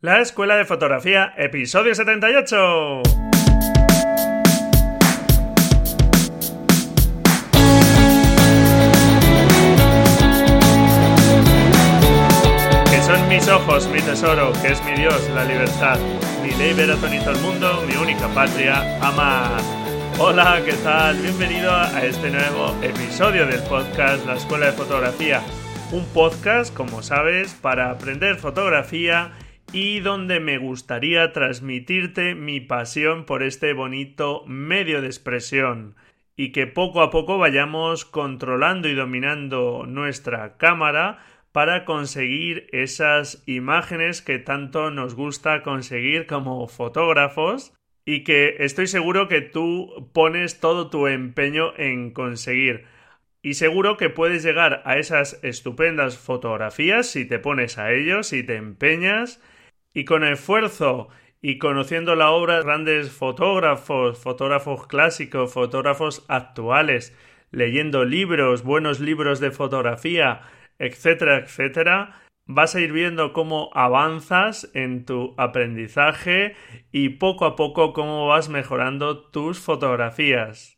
La Escuela de Fotografía, episodio 78. Que son mis ojos, mi tesoro, que es mi Dios, la libertad, mi ley veratonito el mundo, mi única patria, amar. Hola, ¿qué tal? Bienvenido a este nuevo episodio del podcast La Escuela de Fotografía. Un podcast, como sabes, para aprender fotografía y donde me gustaría transmitirte mi pasión por este bonito medio de expresión y que poco a poco vayamos controlando y dominando nuestra cámara para conseguir esas imágenes que tanto nos gusta conseguir como fotógrafos y que estoy seguro que tú pones todo tu empeño en conseguir. Y seguro que puedes llegar a esas estupendas fotografías si te pones a ello, si te empeñas y con esfuerzo y conociendo la obra de grandes fotógrafos, fotógrafos clásicos, fotógrafos actuales, leyendo libros, buenos libros de fotografía, etcétera, etcétera, vas a ir viendo cómo avanzas en tu aprendizaje y poco a poco cómo vas mejorando tus fotografías.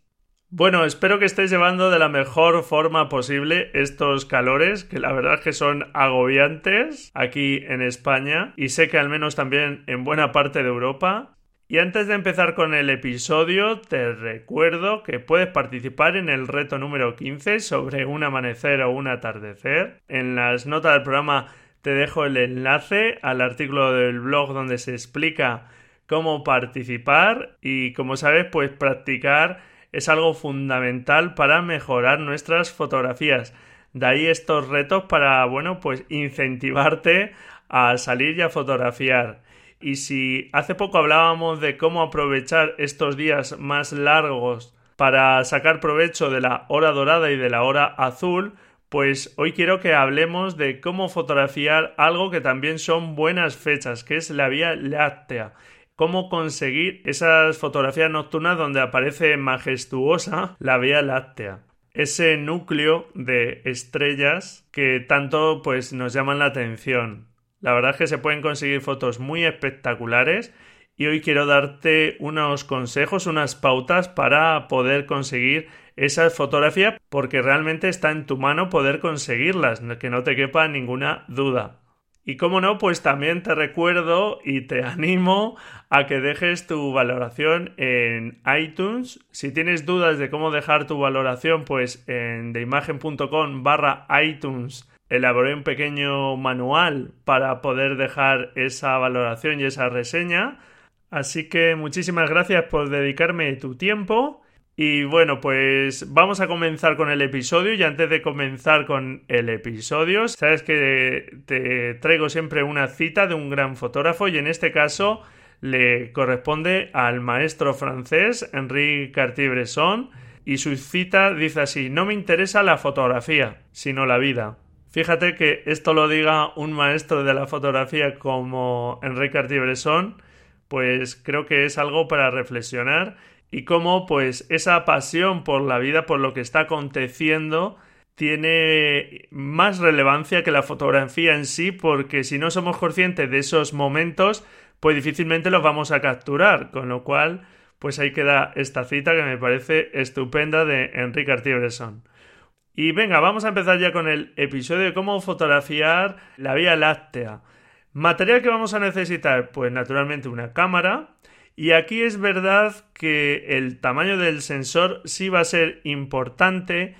Bueno, espero que estéis llevando de la mejor forma posible estos calores, que la verdad es que son agobiantes aquí en España y sé que al menos también en buena parte de Europa. Y antes de empezar con el episodio, te recuerdo que puedes participar en el reto número 15 sobre un amanecer o un atardecer. En las notas del programa te dejo el enlace al artículo del blog donde se explica cómo participar y como sabes, pues practicar es algo fundamental para mejorar nuestras fotografías. De ahí estos retos para, bueno, pues incentivarte a salir y a fotografiar. Y si hace poco hablábamos de cómo aprovechar estos días más largos para sacar provecho de la hora dorada y de la hora azul, pues hoy quiero que hablemos de cómo fotografiar algo que también son buenas fechas, que es la Vía Láctea cómo conseguir esas fotografías nocturnas donde aparece majestuosa la Vía Láctea. Ese núcleo de estrellas que tanto pues nos llaman la atención. La verdad es que se pueden conseguir fotos muy espectaculares y hoy quiero darte unos consejos, unas pautas para poder conseguir esas fotografías porque realmente está en tu mano poder conseguirlas, que no te quepa ninguna duda. Y como no, pues también te recuerdo y te animo a que dejes tu valoración en iTunes. Si tienes dudas de cómo dejar tu valoración, pues en deimagen.com barra iTunes elaboré un pequeño manual para poder dejar esa valoración y esa reseña. Así que muchísimas gracias por dedicarme tu tiempo y bueno, pues vamos a comenzar con el episodio y antes de comenzar con el episodio, sabes que te traigo siempre una cita de un gran fotógrafo y en este caso le corresponde al maestro francés Henri Cartier-Bresson y su cita dice así, no me interesa la fotografía, sino la vida. Fíjate que esto lo diga un maestro de la fotografía como Henri Cartier-Bresson, pues creo que es algo para reflexionar y cómo pues esa pasión por la vida, por lo que está aconteciendo, tiene más relevancia que la fotografía en sí, porque si no somos conscientes de esos momentos, pues difícilmente los vamos a capturar, con lo cual, pues ahí queda esta cita que me parece estupenda de Enrique Cartier-Bresson. Y venga, vamos a empezar ya con el episodio de cómo fotografiar la Vía Láctea. Material que vamos a necesitar, pues naturalmente una cámara, y aquí es verdad que el tamaño del sensor sí va a ser importante.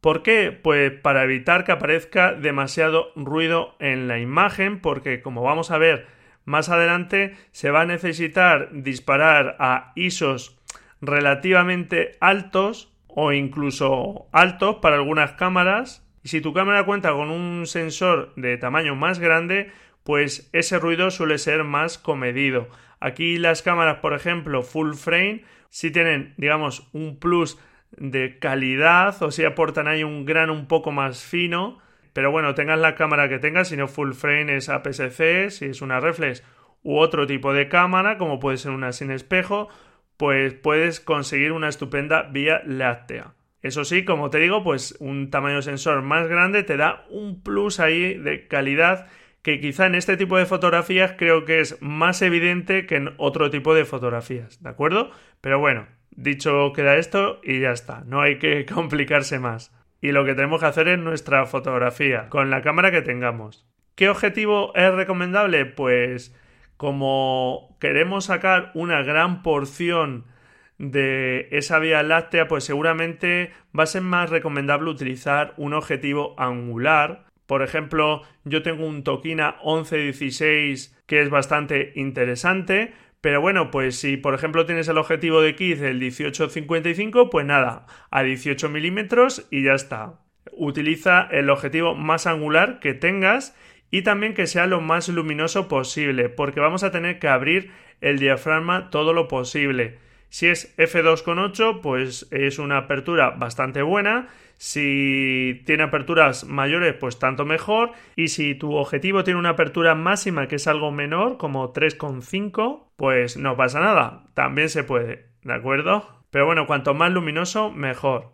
¿Por qué? Pues para evitar que aparezca demasiado ruido en la imagen, porque como vamos a ver más adelante, se va a necesitar disparar a ISOs relativamente altos o incluso altos para algunas cámaras. Y si tu cámara cuenta con un sensor de tamaño más grande, pues ese ruido suele ser más comedido. Aquí las cámaras, por ejemplo, full frame, sí tienen, digamos, un plus de calidad o si aportan ahí un grano un poco más fino. Pero bueno, tengas la cámara que tengas, si no full frame es APS-C, si es una reflex u otro tipo de cámara, como puede ser una sin espejo, pues puedes conseguir una estupenda vía láctea. Eso sí, como te digo, pues un tamaño sensor más grande te da un plus ahí de calidad que quizá en este tipo de fotografías creo que es más evidente que en otro tipo de fotografías, ¿de acuerdo? Pero bueno, dicho queda esto y ya está, no hay que complicarse más. Y lo que tenemos que hacer es nuestra fotografía, con la cámara que tengamos. ¿Qué objetivo es recomendable? Pues como queremos sacar una gran porción de esa vía láctea, pues seguramente va a ser más recomendable utilizar un objetivo angular. Por ejemplo, yo tengo un Tokina 1116 que es bastante interesante, pero bueno, pues si por ejemplo tienes el objetivo de Kit el 1855, pues nada, a 18 milímetros y ya está. Utiliza el objetivo más angular que tengas y también que sea lo más luminoso posible, porque vamos a tener que abrir el diafragma todo lo posible. Si es f2.8, pues es una apertura bastante buena. Si tiene aperturas mayores, pues tanto mejor. Y si tu objetivo tiene una apertura máxima que es algo menor, como 3.5, pues no pasa nada. También se puede, ¿de acuerdo? Pero bueno, cuanto más luminoso, mejor.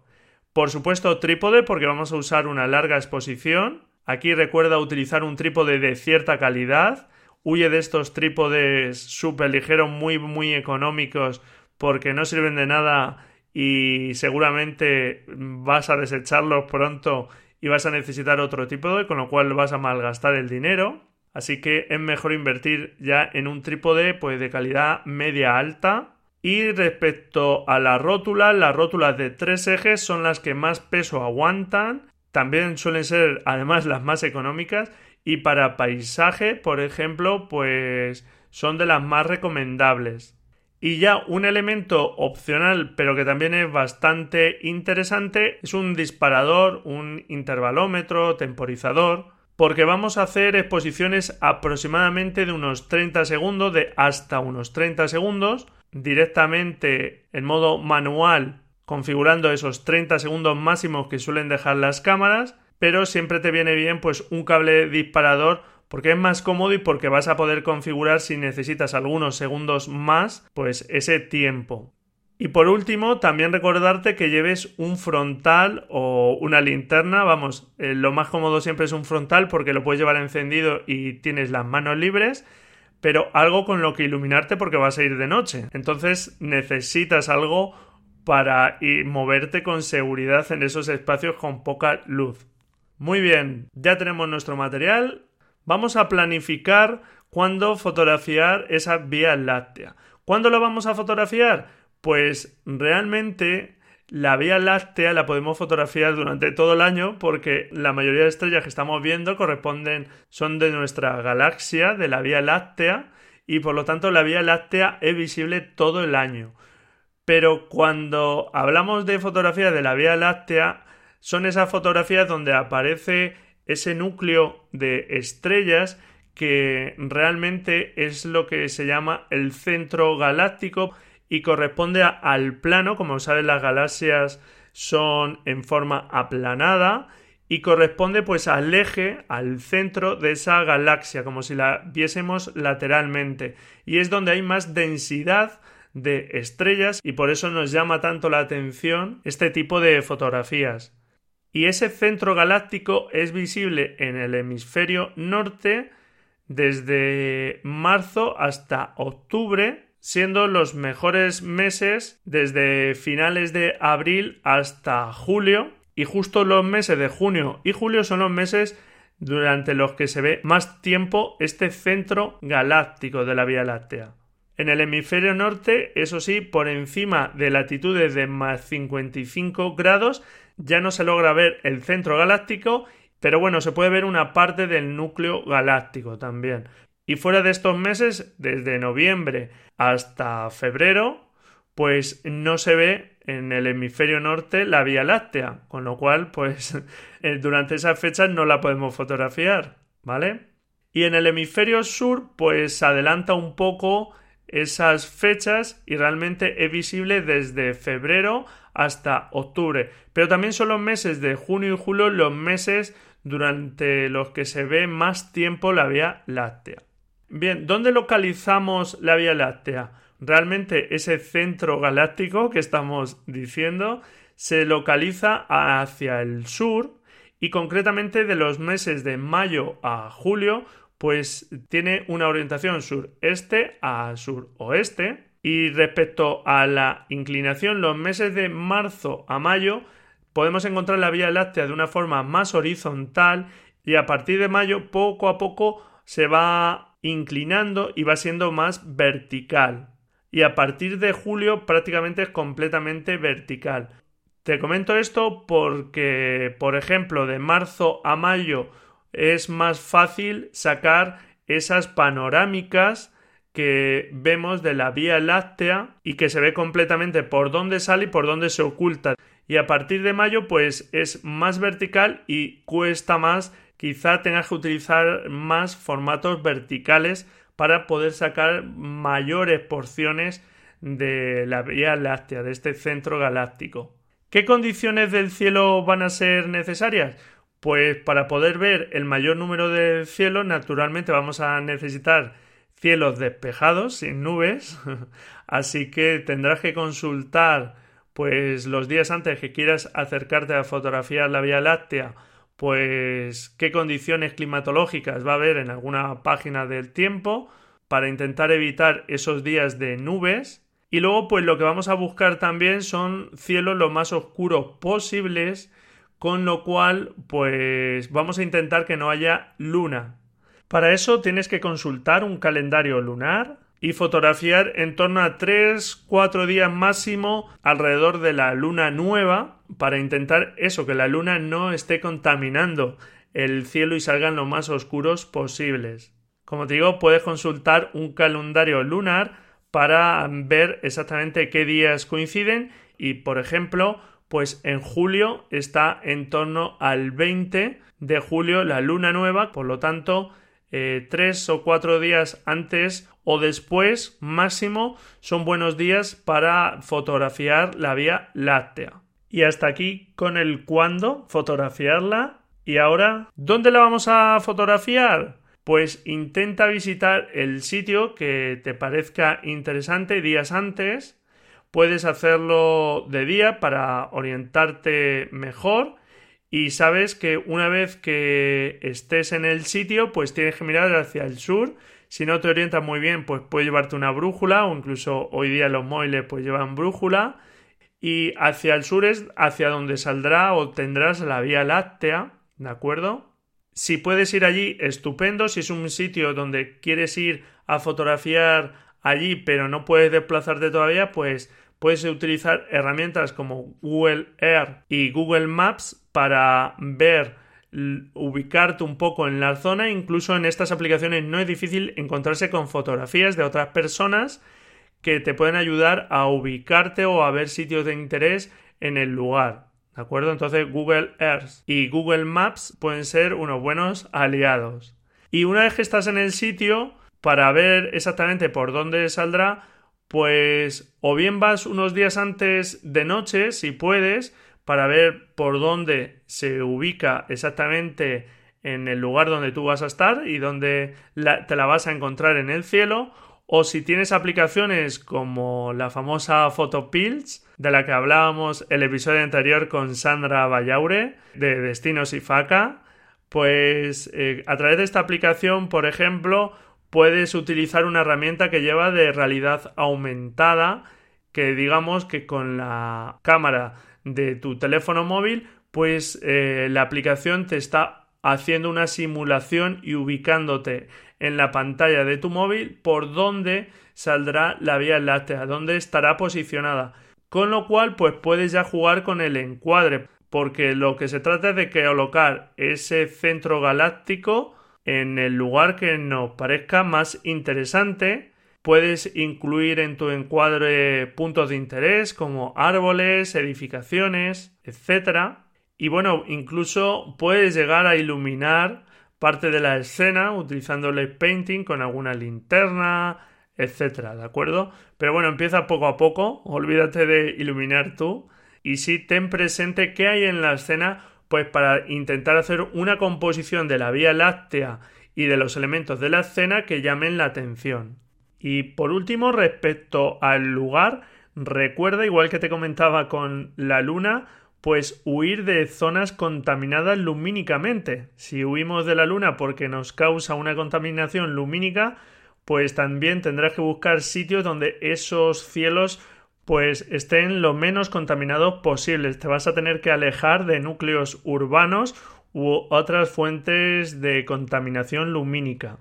Por supuesto, trípode, porque vamos a usar una larga exposición. Aquí recuerda utilizar un trípode de cierta calidad. Huye de estos trípodes súper ligeros, muy, muy económicos porque no sirven de nada y seguramente vas a desecharlos pronto y vas a necesitar otro tipo de, con lo cual vas a malgastar el dinero. Así que es mejor invertir ya en un trípode pues de calidad media alta. Y respecto a las rótulas, las rótulas de tres ejes son las que más peso aguantan. También suelen ser además las más económicas. Y para paisaje, por ejemplo, pues son de las más recomendables. Y ya un elemento opcional, pero que también es bastante interesante, es un disparador, un intervalómetro, temporizador, porque vamos a hacer exposiciones aproximadamente de unos 30 segundos, de hasta unos 30 segundos, directamente en modo manual, configurando esos 30 segundos máximos que suelen dejar las cámaras, pero siempre te viene bien pues un cable disparador porque es más cómodo y porque vas a poder configurar si necesitas algunos segundos más, pues ese tiempo. Y por último, también recordarte que lleves un frontal o una linterna. Vamos, eh, lo más cómodo siempre es un frontal porque lo puedes llevar encendido y tienes las manos libres, pero algo con lo que iluminarte porque vas a ir de noche. Entonces necesitas algo para moverte con seguridad en esos espacios con poca luz. Muy bien, ya tenemos nuestro material vamos a planificar cuándo fotografiar esa vía láctea. ¿Cuándo lo vamos a fotografiar? Pues realmente la Vía Láctea la podemos fotografiar durante todo el año porque la mayoría de estrellas que estamos viendo corresponden son de nuestra galaxia, de la Vía Láctea, y por lo tanto la Vía Láctea es visible todo el año. Pero cuando hablamos de fotografía de la Vía Láctea, son esas fotografías donde aparece ese núcleo de estrellas que realmente es lo que se llama el centro galáctico y corresponde al plano, como saben las galaxias son en forma aplanada y corresponde pues al eje, al centro de esa galaxia, como si la viésemos lateralmente. Y es donde hay más densidad de estrellas y por eso nos llama tanto la atención este tipo de fotografías y ese centro galáctico es visible en el hemisferio norte desde marzo hasta octubre, siendo los mejores meses desde finales de abril hasta julio, y justo los meses de junio y julio son los meses durante los que se ve más tiempo este centro galáctico de la Vía Láctea. En el hemisferio norte, eso sí, por encima de latitudes de más 55 grados, ya no se logra ver el centro galáctico, pero bueno, se puede ver una parte del núcleo galáctico también. Y fuera de estos meses, desde noviembre hasta febrero, pues no se ve en el hemisferio norte la Vía Láctea, con lo cual, pues eh, durante esas fechas no la podemos fotografiar, ¿vale? Y en el hemisferio sur, pues adelanta un poco esas fechas y realmente es visible desde febrero hasta octubre. Pero también son los meses de junio y julio los meses durante los que se ve más tiempo la Vía Láctea. Bien, ¿dónde localizamos la Vía Láctea? Realmente ese centro galáctico que estamos diciendo se localiza hacia el sur y concretamente de los meses de mayo a julio pues tiene una orientación sureste a suroeste. Y respecto a la inclinación, los meses de marzo a mayo podemos encontrar la Vía Láctea de una forma más horizontal y a partir de mayo poco a poco se va inclinando y va siendo más vertical. Y a partir de julio prácticamente es completamente vertical. Te comento esto porque, por ejemplo, de marzo a mayo es más fácil sacar esas panorámicas que vemos de la Vía Láctea y que se ve completamente por dónde sale y por dónde se oculta. Y a partir de mayo, pues es más vertical y cuesta más. Quizá tengas que utilizar más formatos verticales para poder sacar mayores porciones de la Vía Láctea, de este centro galáctico. ¿Qué condiciones del cielo van a ser necesarias? Pues para poder ver el mayor número de cielos, naturalmente vamos a necesitar cielos despejados, sin nubes, así que tendrás que consultar pues los días antes que quieras acercarte a fotografiar la Vía Láctea, pues qué condiciones climatológicas va a haber en alguna página del tiempo para intentar evitar esos días de nubes y luego, pues lo que vamos a buscar también son cielos lo más oscuros posibles, con lo cual, pues vamos a intentar que no haya luna. Para eso tienes que consultar un calendario lunar y fotografiar en torno a 3-4 días máximo alrededor de la luna nueva para intentar eso, que la luna no esté contaminando el cielo y salgan lo más oscuros posibles. Como te digo, puedes consultar un calendario lunar para ver exactamente qué días coinciden y por ejemplo pues en julio está en torno al 20 de julio la luna nueva por lo tanto eh, tres o cuatro días antes o después máximo son buenos días para fotografiar la vía láctea y hasta aquí con el cuándo fotografiarla y ahora ¿dónde la vamos a fotografiar? pues intenta visitar el sitio que te parezca interesante días antes. Puedes hacerlo de día para orientarte mejor y sabes que una vez que estés en el sitio, pues tienes que mirar hacia el sur. Si no te orientas muy bien, pues puedes llevarte una brújula o incluso hoy día los móviles pues llevan brújula. Y hacia el sur es hacia donde saldrá o tendrás la Vía Láctea, ¿de acuerdo? Si puedes ir allí, estupendo. Si es un sitio donde quieres ir a fotografiar allí, pero no puedes desplazarte todavía, pues puedes utilizar herramientas como Google Earth y Google Maps para ver ubicarte un poco en la zona. Incluso en estas aplicaciones no es difícil encontrarse con fotografías de otras personas que te pueden ayudar a ubicarte o a ver sitios de interés en el lugar. ¿De acuerdo? Entonces Google Earth y Google Maps pueden ser unos buenos aliados. Y una vez que estás en el sitio, para ver exactamente por dónde saldrá, pues o bien vas unos días antes de noche, si puedes, para ver por dónde se ubica exactamente en el lugar donde tú vas a estar y donde te la vas a encontrar en el cielo, o si tienes aplicaciones como la famosa PhotoPills, de la que hablábamos el episodio anterior con Sandra Vallaure, de Destinos y Faca, pues eh, a través de esta aplicación, por ejemplo, puedes utilizar una herramienta que lleva de realidad aumentada, que digamos que con la cámara de tu teléfono móvil, pues eh, la aplicación te está haciendo una simulación y ubicándote en la pantalla de tu móvil por dónde saldrá la Vía Láctea, dónde estará posicionada. Con lo cual, pues puedes ya jugar con el encuadre, porque lo que se trata es de colocar ese centro galáctico en el lugar que nos parezca más interesante. Puedes incluir en tu encuadre puntos de interés como árboles, edificaciones, etc. Y bueno, incluso puedes llegar a iluminar parte de la escena utilizando el painting con alguna linterna, etcétera, ¿de acuerdo? Pero bueno, empieza poco a poco, olvídate de iluminar tú y sí ten presente qué hay en la escena pues para intentar hacer una composición de la Vía Láctea y de los elementos de la escena que llamen la atención. Y por último, respecto al lugar, recuerda, igual que te comentaba con la luna, pues huir de zonas contaminadas lumínicamente. Si huimos de la Luna porque nos causa una contaminación lumínica, pues también tendrás que buscar sitios donde esos cielos pues estén lo menos contaminados posibles. Te vas a tener que alejar de núcleos urbanos u otras fuentes de contaminación lumínica.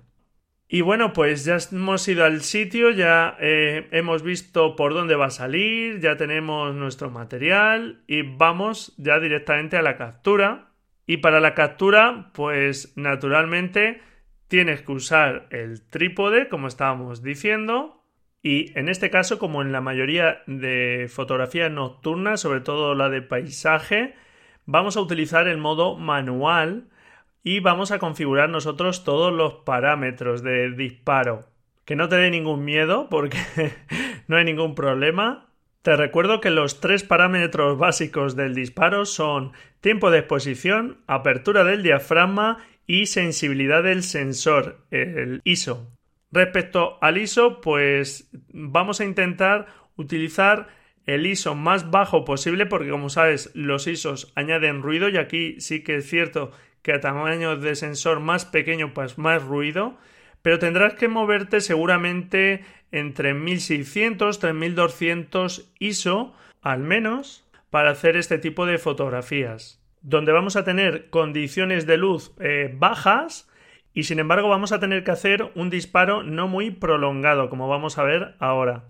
Y bueno, pues ya hemos ido al sitio, ya eh, hemos visto por dónde va a salir, ya tenemos nuestro material y vamos ya directamente a la captura. Y para la captura, pues naturalmente tienes que usar el trípode, como estábamos diciendo. Y en este caso, como en la mayoría de fotografías nocturnas, sobre todo la de paisaje, vamos a utilizar el modo manual y vamos a configurar nosotros todos los parámetros de disparo. Que no te dé ningún miedo porque no hay ningún problema. Te recuerdo que los tres parámetros básicos del disparo son tiempo de exposición, apertura del diafragma y sensibilidad del sensor, el ISO. Respecto al ISO, pues vamos a intentar utilizar el ISO más bajo posible porque como sabes los ISOs añaden ruido y aquí sí que es cierto que a tamaño de sensor más pequeño pues más ruido pero tendrás que moverte seguramente entre 1600 3200 ISO al menos para hacer este tipo de fotografías donde vamos a tener condiciones de luz eh, bajas y sin embargo vamos a tener que hacer un disparo no muy prolongado como vamos a ver ahora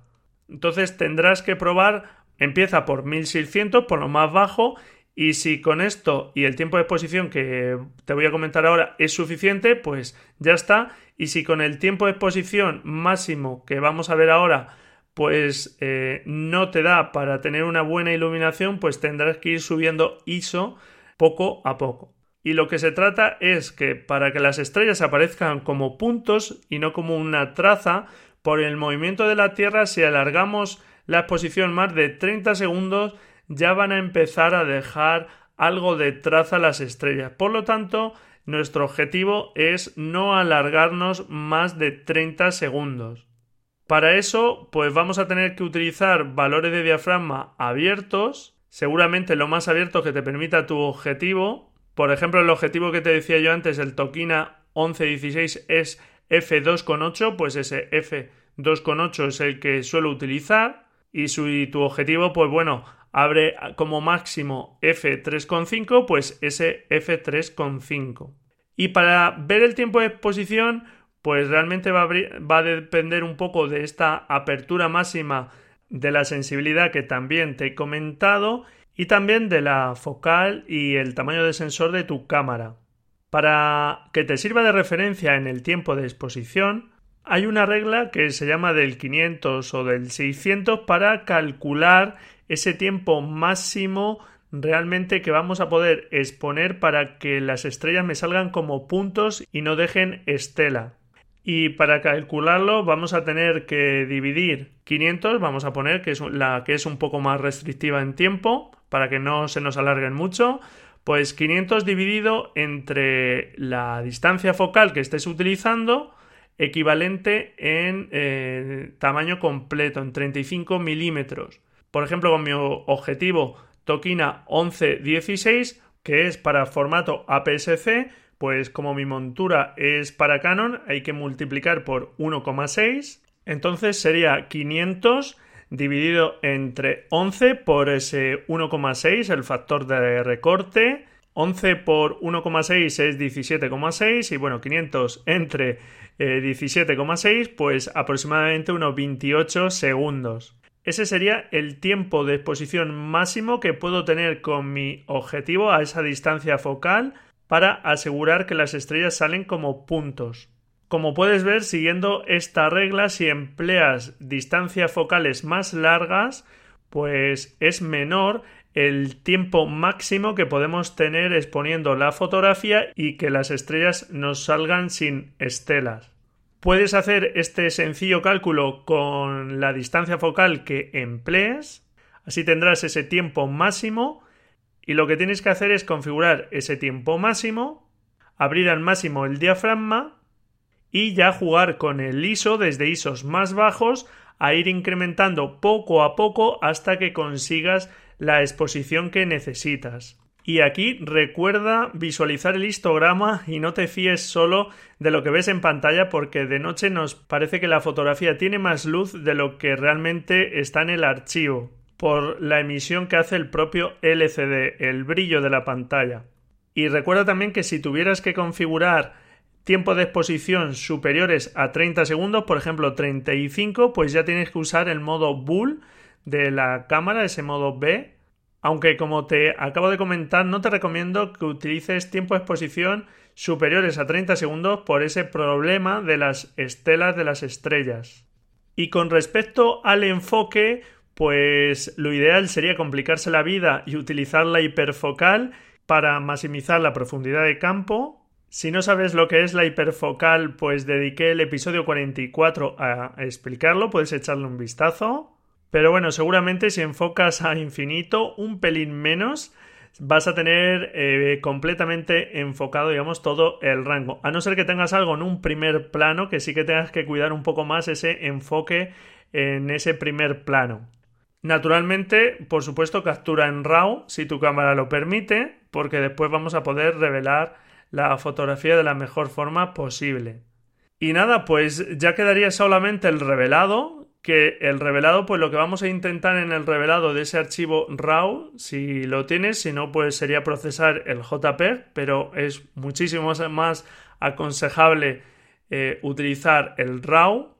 entonces tendrás que probar, empieza por 1600, por lo más bajo, y si con esto y el tiempo de exposición que te voy a comentar ahora es suficiente, pues ya está. Y si con el tiempo de exposición máximo que vamos a ver ahora, pues eh, no te da para tener una buena iluminación, pues tendrás que ir subiendo ISO poco a poco. Y lo que se trata es que para que las estrellas aparezcan como puntos y no como una traza, por el movimiento de la Tierra, si alargamos la exposición más de 30 segundos, ya van a empezar a dejar algo de traza las estrellas. Por lo tanto, nuestro objetivo es no alargarnos más de 30 segundos. Para eso, pues vamos a tener que utilizar valores de diafragma abiertos, seguramente lo más abierto que te permita tu objetivo. Por ejemplo, el objetivo que te decía yo antes, el Tokina 1116 es F2.8, pues ese F2.8 es el que suelo utilizar. Y si tu objetivo, pues bueno, abre como máximo F3.5, pues ese F3.5. Y para ver el tiempo de exposición, pues realmente va a, va a, depender un poco de esta apertura máxima de la sensibilidad que también te he comentado y también de la focal y el tamaño de sensor de tu cámara. Para que te sirva de referencia en el tiempo de exposición, hay una regla que se llama del 500 o del 600 para calcular ese tiempo máximo realmente que vamos a poder exponer para que las estrellas me salgan como puntos y no dejen estela. Y para calcularlo vamos a tener que dividir 500, vamos a poner que es la que es un poco más restrictiva en tiempo para que no se nos alarguen mucho, pues 500 dividido entre la distancia focal que estés utilizando, equivalente en eh, tamaño completo, en 35 milímetros. Por ejemplo, con mi objetivo Tokina 1116, que es para formato APS-C, pues como mi montura es para Canon, hay que multiplicar por 1,6. Entonces sería 500 dividido entre 11 por ese 1,6, el factor de recorte. 11 por 1,6 es 17,6 y bueno, 500 entre 17,6 eh, pues aproximadamente unos 28 segundos. Ese sería el tiempo de exposición máximo que puedo tener con mi objetivo a esa distancia focal para asegurar que las estrellas salen como puntos. Como puedes ver, siguiendo esta regla, si empleas distancias focales más largas, pues es menor el tiempo máximo que podemos tener exponiendo la fotografía y que las estrellas nos salgan sin estelas. Puedes hacer este sencillo cálculo con la distancia focal que emplees, así tendrás ese tiempo máximo y lo que tienes que hacer es configurar ese tiempo máximo, abrir al máximo el diafragma y ya jugar con el ISO desde ISOs más bajos a ir incrementando poco a poco hasta que consigas la exposición que necesitas. Y aquí recuerda visualizar el histograma y no te fíes solo de lo que ves en pantalla porque de noche nos parece que la fotografía tiene más luz de lo que realmente está en el archivo por la emisión que hace el propio LCD, el brillo de la pantalla. Y recuerda también que si tuvieras que configurar tiempo de exposición superiores a 30 segundos, por ejemplo 35, pues ya tienes que usar el modo Bull de la cámara, ese modo B, aunque como te acabo de comentar, no te recomiendo que utilices tiempo de exposición superiores a 30 segundos por ese problema de las estelas de las estrellas. Y con respecto al enfoque, pues lo ideal sería complicarse la vida y utilizar la hiperfocal para maximizar la profundidad de campo. Si no sabes lo que es la hiperfocal, pues dediqué el episodio 44 a explicarlo, puedes echarle un vistazo. Pero bueno, seguramente si enfocas a infinito, un pelín menos, vas a tener eh, completamente enfocado, digamos, todo el rango. A no ser que tengas algo en un primer plano, que sí que tengas que cuidar un poco más ese enfoque en ese primer plano. Naturalmente, por supuesto, captura en RAW si tu cámara lo permite, porque después vamos a poder revelar la fotografía de la mejor forma posible. Y nada, pues ya quedaría solamente el revelado, que el revelado, pues lo que vamos a intentar en el revelado de ese archivo RAW, si lo tienes, si no, pues sería procesar el JPEG, pero es muchísimo más aconsejable eh, utilizar el RAW.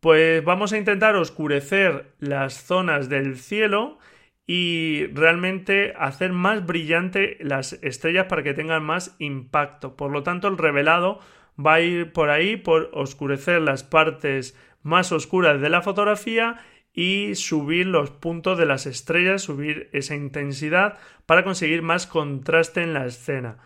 Pues vamos a intentar oscurecer las zonas del cielo y realmente hacer más brillante las estrellas para que tengan más impacto. Por lo tanto, el revelado va a ir por ahí, por oscurecer las partes más oscuras de la fotografía y subir los puntos de las estrellas, subir esa intensidad para conseguir más contraste en la escena.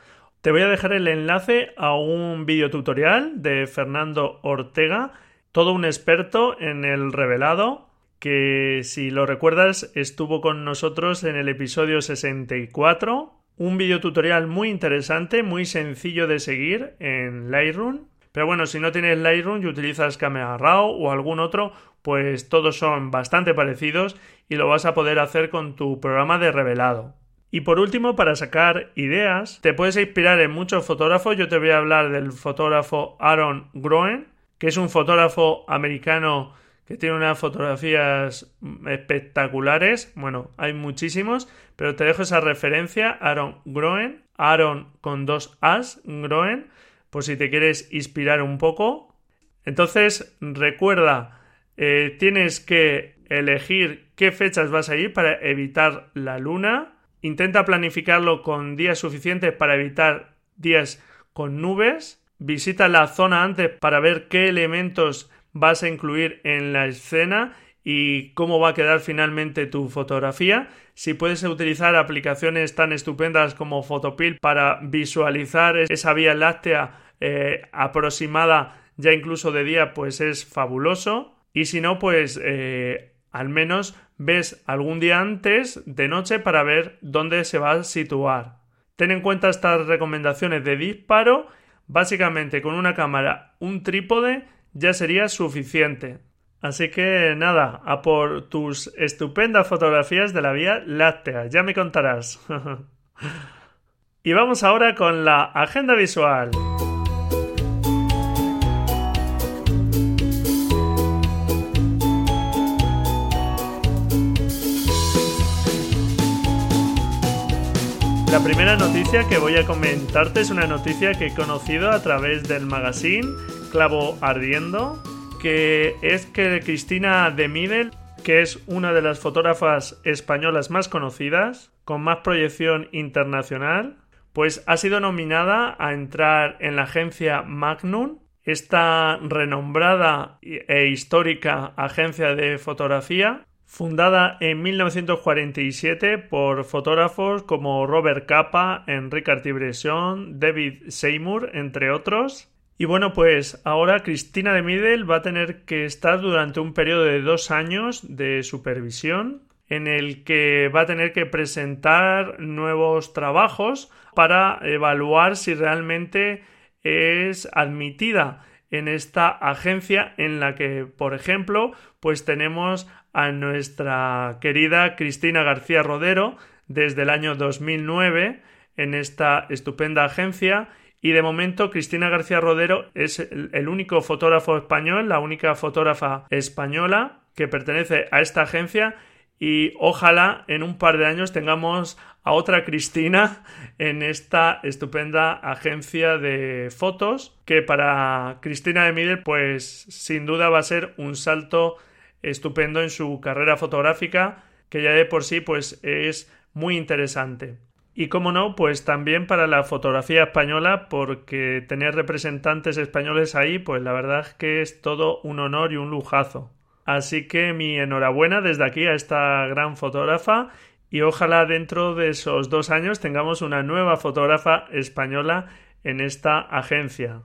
Te voy a dejar el enlace a un video tutorial de Fernando Ortega, todo un experto en el revelado, que si lo recuerdas estuvo con nosotros en el episodio 64. Un video tutorial muy interesante, muy sencillo de seguir en Lightroom pero bueno, si no tienes Lightroom y utilizas Camera Raw o algún otro, pues todos son bastante parecidos y lo vas a poder hacer con tu programa de revelado. Y por último, para sacar ideas, te puedes inspirar en muchos fotógrafos. Yo te voy a hablar del fotógrafo Aaron Groen, que es un fotógrafo americano que tiene unas fotografías espectaculares. Bueno, hay muchísimos, pero te dejo esa referencia, Aaron Groen, Aaron con dos As, Groen, por si te quieres inspirar un poco. Entonces, recuerda, eh, tienes que elegir qué fechas vas a ir para evitar la luna. Intenta planificarlo con días suficientes para evitar días con nubes. Visita la zona antes para ver qué elementos vas a incluir en la escena y cómo va a quedar finalmente tu fotografía. Si puedes utilizar aplicaciones tan estupendas como Photopil para visualizar esa vía láctea eh, aproximada ya incluso de día, pues es fabuloso. Y si no, pues eh, al menos ves algún día antes de noche para ver dónde se va a situar. Ten en cuenta estas recomendaciones de disparo. Básicamente con una cámara, un trípode ya sería suficiente. Así que nada, a por tus estupendas fotografías de la Vía Láctea, ya me contarás. y vamos ahora con la agenda visual. La primera noticia que voy a comentarte es una noticia que he conocido a través del magazine Clavo Ardiendo, que es que Cristina de Midel, que es una de las fotógrafas españolas más conocidas, con más proyección internacional, pues ha sido nominada a entrar en la agencia Magnum, esta renombrada e histórica agencia de fotografía, Fundada en 1947 por fotógrafos como Robert Capa, Enrique Artibresson, David Seymour, entre otros. Y bueno, pues ahora Cristina de Midel va a tener que estar durante un periodo de dos años de supervisión en el que va a tener que presentar nuevos trabajos para evaluar si realmente es admitida en esta agencia en la que, por ejemplo, pues tenemos a nuestra querida Cristina García Rodero desde el año 2009 en esta estupenda agencia y de momento Cristina García Rodero es el único fotógrafo español, la única fotógrafa española que pertenece a esta agencia y ojalá en un par de años tengamos a otra Cristina en esta estupenda agencia de fotos que para Cristina de Middle pues sin duda va a ser un salto estupendo en su carrera fotográfica que ya de por sí pues es muy interesante. Y como no, pues también para la fotografía española, porque tener representantes españoles ahí, pues la verdad es que es todo un honor y un lujazo. Así que mi enhorabuena desde aquí a esta gran fotógrafa y ojalá dentro de esos dos años tengamos una nueva fotógrafa española en esta agencia.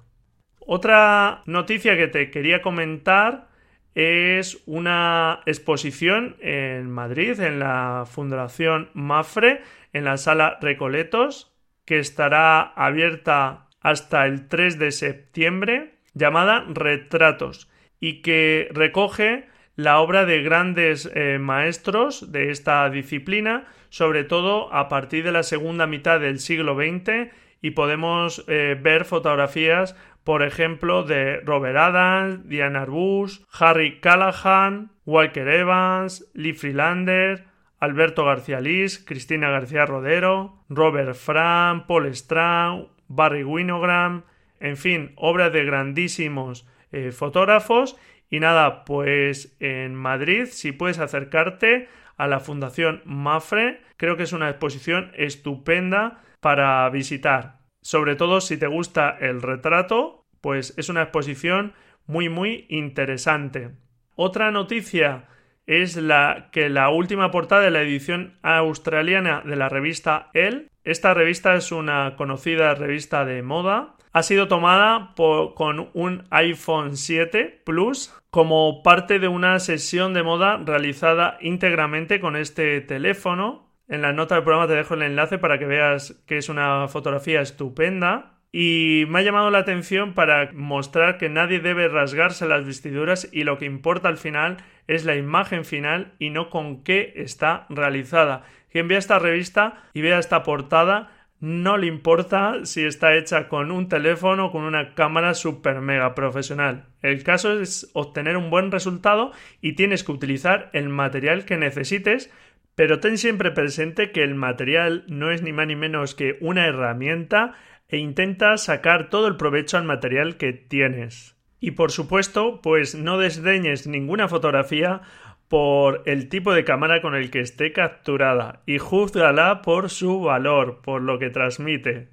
Otra noticia que te quería comentar es una exposición en Madrid, en la Fundación Mafre, en la sala Recoletos, que estará abierta hasta el 3 de septiembre, llamada Retratos, y que recoge la obra de grandes eh, maestros de esta disciplina, sobre todo a partir de la segunda mitad del siglo XX, y podemos eh, ver fotografías, por ejemplo, de Robert Adams, Diana Arbus, Harry Callahan, Walker Evans, Lee Freelander, Alberto García Lis, Cristina García Rodero, Robert Fran, Paul Strand, Barry Winogrand, en fin, obras de grandísimos eh, fotógrafos. Y nada, pues en Madrid, si puedes acercarte a la Fundación Mafre, creo que es una exposición estupenda para visitar. Sobre todo si te gusta el retrato, pues es una exposición muy muy interesante. Otra noticia es la que la última portada de la edición australiana de la revista Elle, esta revista es una conocida revista de moda, ha sido tomada con un iPhone 7 Plus como parte de una sesión de moda realizada íntegramente con este teléfono. En la nota del programa te dejo el enlace para que veas que es una fotografía estupenda. Y me ha llamado la atención para mostrar que nadie debe rasgarse las vestiduras y lo que importa al final es la imagen final y no con qué está realizada. Quien vea esta revista y vea esta portada no le importa si está hecha con un teléfono o con una cámara super mega profesional. El caso es obtener un buen resultado y tienes que utilizar el material que necesites, pero ten siempre presente que el material no es ni más ni menos que una herramienta e intenta sacar todo el provecho al material que tienes. Y por supuesto, pues no desdeñes ninguna fotografía por el tipo de cámara con el que esté capturada y juzgala por su valor, por lo que transmite.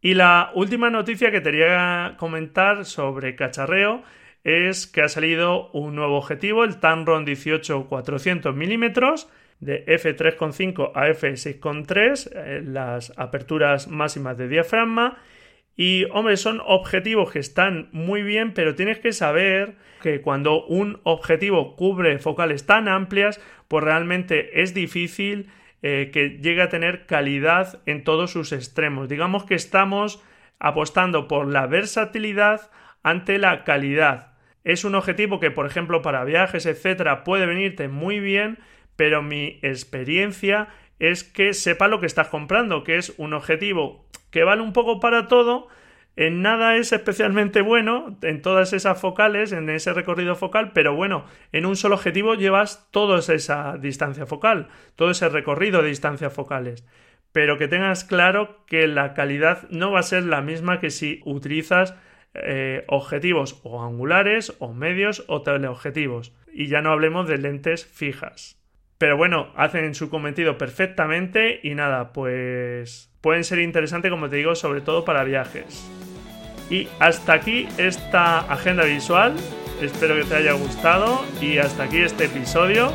Y la última noticia que quería comentar sobre cacharreo es que ha salido un nuevo objetivo, el Tamron 18 400 milímetros, de f3.5 a f6.3, eh, las aperturas máximas de diafragma. Y, hombre, son objetivos que están muy bien, pero tienes que saber que cuando un objetivo cubre focales tan amplias, pues realmente es difícil eh, que llegue a tener calidad en todos sus extremos. Digamos que estamos apostando por la versatilidad ante la calidad. Es un objetivo que, por ejemplo, para viajes, etcétera, puede venirte muy bien, pero mi experiencia es que sepa lo que estás comprando, que es un objetivo que vale un poco para todo, en nada es especialmente bueno en todas esas focales, en ese recorrido focal, pero bueno, en un solo objetivo llevas toda esa distancia focal, todo ese recorrido de distancias focales. Pero que tengas claro que la calidad no va a ser la misma que si utilizas eh, objetivos o angulares o medios o teleobjetivos. Y ya no hablemos de lentes fijas. Pero bueno, hacen su cometido perfectamente y nada, pues pueden ser interesantes, como te digo, sobre todo para viajes. Y hasta aquí esta agenda visual. Espero que te haya gustado y hasta aquí este episodio.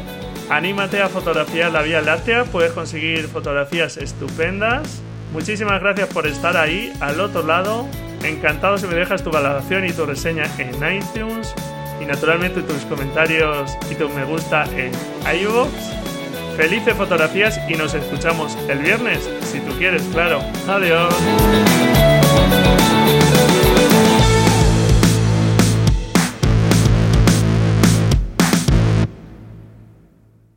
Anímate a fotografiar la Vía Láctea, puedes conseguir fotografías estupendas. Muchísimas gracias por estar ahí al otro lado. Encantado si me dejas tu valoración y tu reseña en iTunes y naturalmente tus comentarios y tu me gusta en iVoox. Felices fotografías y nos escuchamos el viernes, si tú quieres, claro. Adiós.